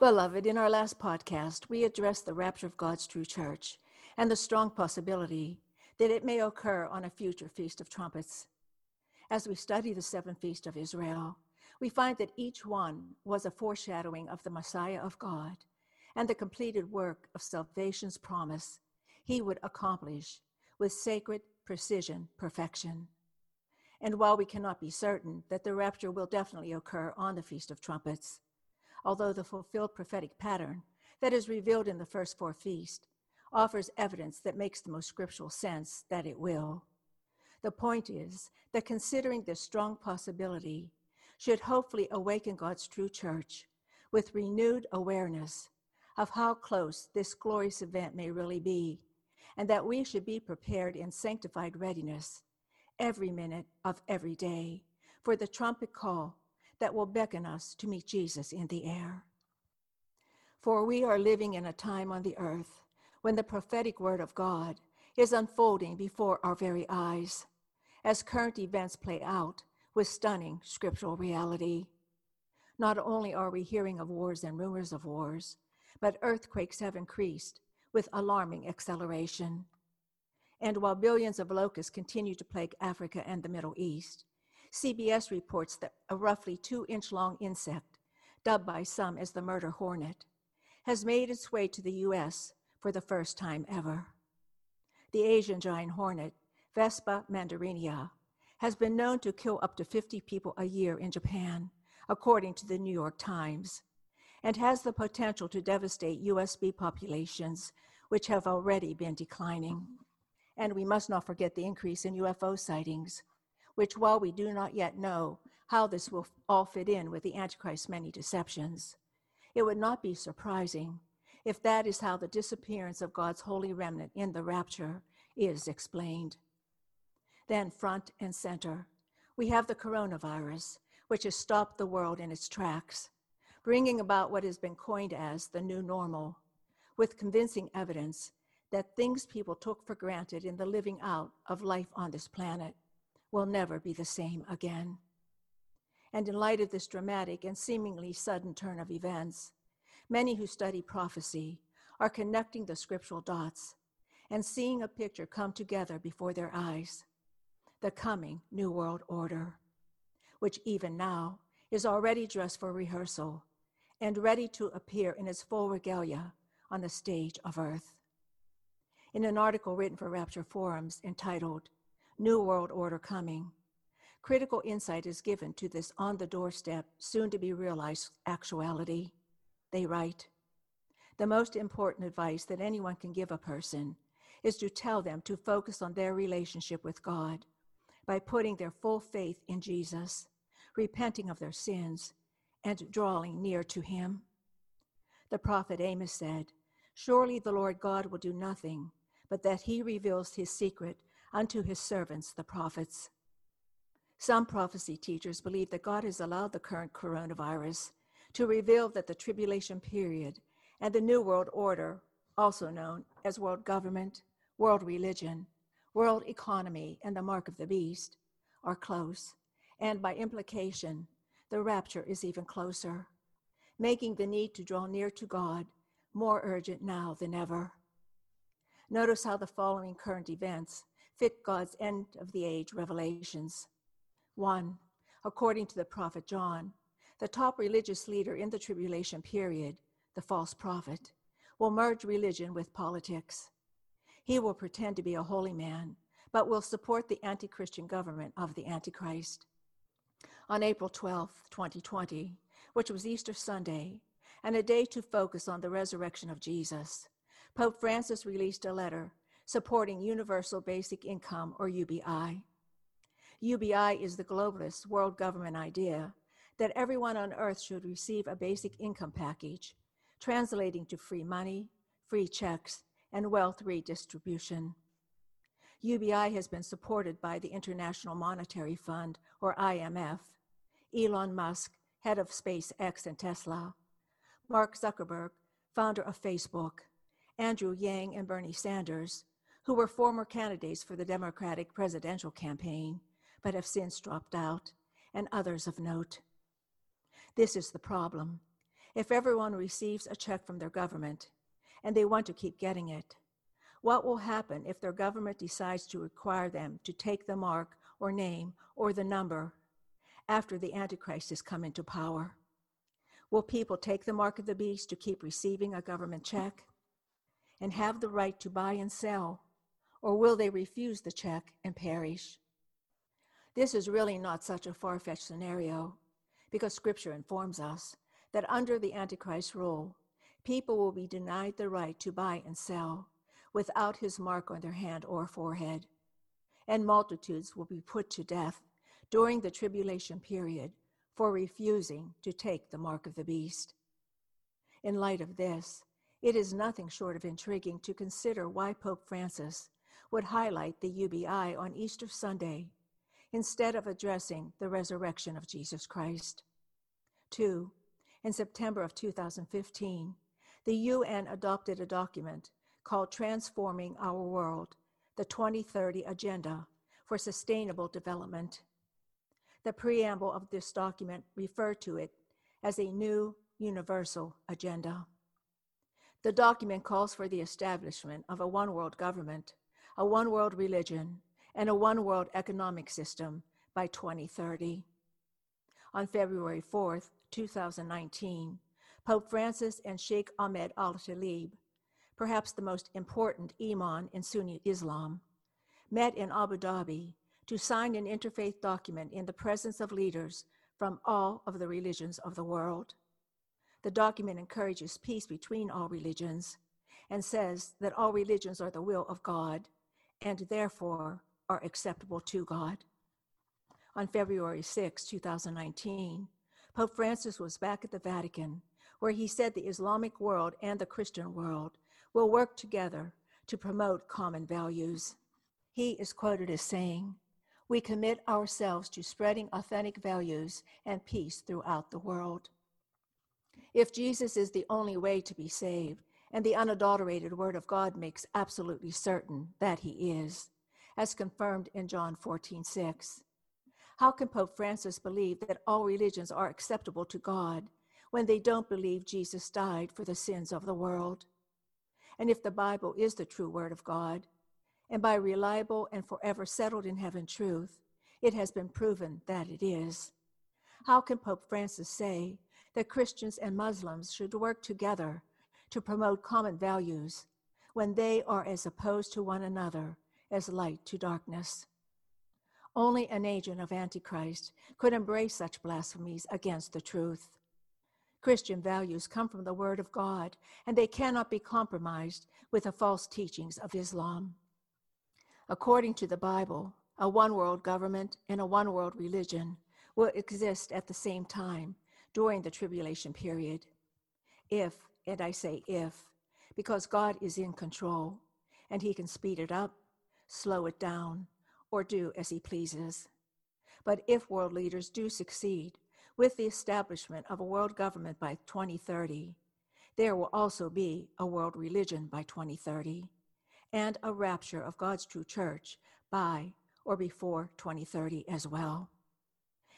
Beloved, in our last podcast, we addressed the rapture of God's true church and the strong possibility that it may occur on a future Feast of Trumpets. As we study the seven feasts of Israel, we find that each one was a foreshadowing of the Messiah of God and the completed work of salvation's promise he would accomplish with sacred precision perfection. And while we cannot be certain that the rapture will definitely occur on the Feast of Trumpets, although the fulfilled prophetic pattern that is revealed in the first four feasts offers evidence that makes the most scriptural sense that it will. The point is that considering this strong possibility should hopefully awaken God's true church with renewed awareness of how close this glorious event may really be, and that we should be prepared in sanctified readiness every minute of every day for the trumpet call that will beckon us to meet Jesus in the air. For we are living in a time on the earth when the prophetic word of God is unfolding before our very eyes as current events play out with stunning scriptural reality. Not only are we hearing of wars and rumors of wars, but earthquakes have increased with alarming acceleration. And while billions of locusts continue to plague Africa and the Middle East, CBS reports that a roughly two inch long insect, dubbed by some as the murder hornet, has made its way to the U.S. for the first time ever. The Asian giant hornet, Vespa mandarinia, has been known to kill up to 50 people a year in Japan, according to the New York Times, and has the potential to devastate U.S. bee populations, which have already been declining. And we must not forget the increase in UFO sightings, which, while we do not yet know how this will all fit in with the Antichrist's many deceptions, it would not be surprising if that is how the disappearance of God's holy remnant in the rapture is explained. Then, front and center, we have the coronavirus, which has stopped the world in its tracks, bringing about what has been coined as the new normal, with convincing evidence that things people took for granted in the living out of life on this planet will never be the same again. And in light of this dramatic and seemingly sudden turn of events, many who study prophecy are connecting the scriptural dots and seeing a picture come together before their eyes the coming New World Order, which even now is already dressed for rehearsal and ready to appear in its full regalia on the stage of earth. In an article written for Rapture Forums entitled New World Order Coming, critical insight is given to this on the doorstep, soon to be realized actuality. They write The most important advice that anyone can give a person is to tell them to focus on their relationship with God by putting their full faith in Jesus, repenting of their sins, and drawing near to Him. The prophet Amos said, Surely the Lord God will do nothing but that He reveals His secret unto His servants, the prophets. Some prophecy teachers believe that God has allowed the current coronavirus to reveal that the tribulation period and the New World Order, also known as world government, world religion, world economy, and the mark of the beast, are close. And by implication, the rapture is even closer, making the need to draw near to God more urgent now than ever. Notice how the following current events fit God's end of the age revelations. One, according to the prophet John, the top religious leader in the tribulation period, the false prophet, will merge religion with politics. He will pretend to be a holy man, but will support the anti Christian government of the Antichrist. On April 12, 2020, which was Easter Sunday, and a day to focus on the resurrection of Jesus, Pope Francis released a letter supporting universal basic income or UBI. UBI is the globalist world government idea that everyone on earth should receive a basic income package, translating to free money, free checks, and wealth redistribution. UBI has been supported by the International Monetary Fund, or IMF, Elon Musk, head of SpaceX and Tesla, Mark Zuckerberg, founder of Facebook, Andrew Yang and Bernie Sanders, who were former candidates for the Democratic presidential campaign but have since dropped out, and others of note. This is the problem. If everyone receives a check from their government and they want to keep getting it, what will happen if their government decides to require them to take the mark or name or the number after the Antichrist has come into power? Will people take the mark of the beast to keep receiving a government check and have the right to buy and sell? Or will they refuse the check and perish? This is really not such a far fetched scenario because scripture informs us that under the Antichrist rule, people will be denied the right to buy and sell without his mark on their hand or forehead, and multitudes will be put to death during the tribulation period for refusing to take the mark of the beast. In light of this, it is nothing short of intriguing to consider why Pope Francis would highlight the UBI on Easter Sunday instead of addressing the resurrection of Jesus Christ. Two, in September of 2015, the UN adopted a document called Transforming Our World, the 2030 Agenda for Sustainable Development. The preamble of this document referred to it as a new universal agenda. The document calls for the establishment of a one world government, a one world religion, and a one world economic system by 2030. On February 4th, 2019, Pope Francis and Sheikh Ahmed al Talib, perhaps the most important imam in Sunni Islam, met in Abu Dhabi to sign an interfaith document in the presence of leaders from all of the religions of the world. The document encourages peace between all religions and says that all religions are the will of God and therefore are acceptable to God. On February 6, 2019, Pope Francis was back at the Vatican, where he said the Islamic world and the Christian world will work together to promote common values. He is quoted as saying, We commit ourselves to spreading authentic values and peace throughout the world. If Jesus is the only way to be saved, and the unadulterated Word of God makes absolutely certain that He is, as confirmed in John 14 6, how can Pope Francis believe that all religions are acceptable to God when they don't believe Jesus died for the sins of the world? And if the Bible is the true Word of God, and by reliable and forever settled in heaven truth, it has been proven that it is, how can Pope Francis say that Christians and Muslims should work together to promote common values when they are as opposed to one another as light to darkness? Only an agent of Antichrist could embrace such blasphemies against the truth. Christian values come from the Word of God, and they cannot be compromised with the false teachings of Islam. According to the Bible, a one world government and a one world religion will exist at the same time during the tribulation period. If, and I say if, because God is in control and he can speed it up, slow it down, or do as he pleases. But if world leaders do succeed with the establishment of a world government by 2030, there will also be a world religion by 2030 and a rapture of God's true church by or before 2030 as well.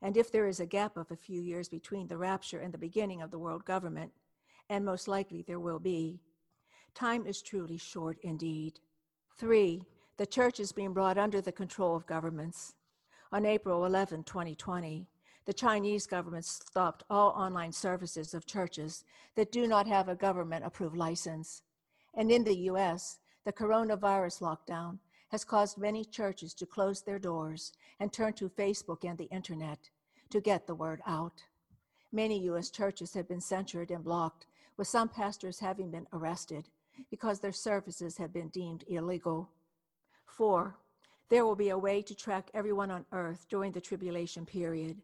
And if there is a gap of a few years between the rapture and the beginning of the world government, and most likely there will be, time is truly short indeed. Three, the church is being brought under the control of governments. On April 11, 2020, the Chinese government stopped all online services of churches that do not have a government approved license. And in the US, the coronavirus lockdown has caused many churches to close their doors and turn to Facebook and the internet to get the word out. Many U.S. churches have been censored and blocked, with some pastors having been arrested because their services have been deemed illegal. Four, there will be a way to track everyone on earth during the tribulation period.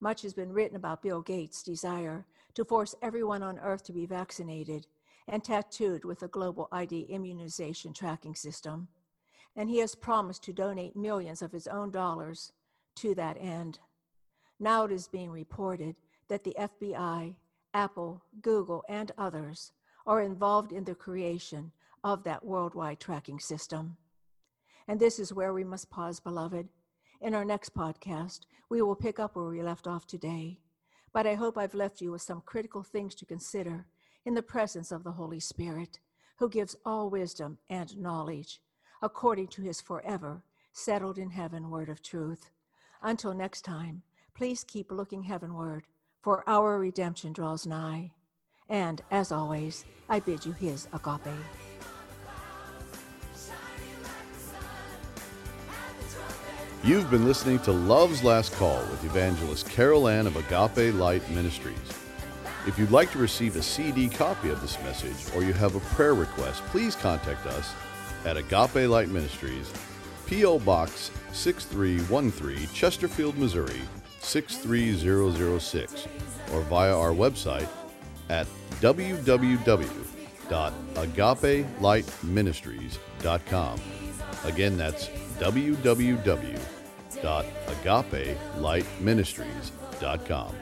Much has been written about Bill Gates' desire to force everyone on earth to be vaccinated and tattooed with a global ID immunization tracking system. And he has promised to donate millions of his own dollars to that end. Now it is being reported that the FBI, Apple, Google, and others are involved in the creation of that worldwide tracking system. And this is where we must pause, beloved. In our next podcast, we will pick up where we left off today. But I hope I've left you with some critical things to consider in the presence of the Holy Spirit, who gives all wisdom and knowledge according to his forever settled in heaven word of truth. Until next time, please keep looking heavenward, for our redemption draws nigh. And as always, I bid you his agape. You've been listening to Love's Last Call with evangelist Carol Ann of Agape Light Ministries. If you'd like to receive a CD copy of this message or you have a prayer request, please contact us at Agape Light Ministries, P.O. Box 6313, Chesterfield, Missouri 63006, or via our website at www.agapelightministries.com. Again, that's www.agapelightministries.com.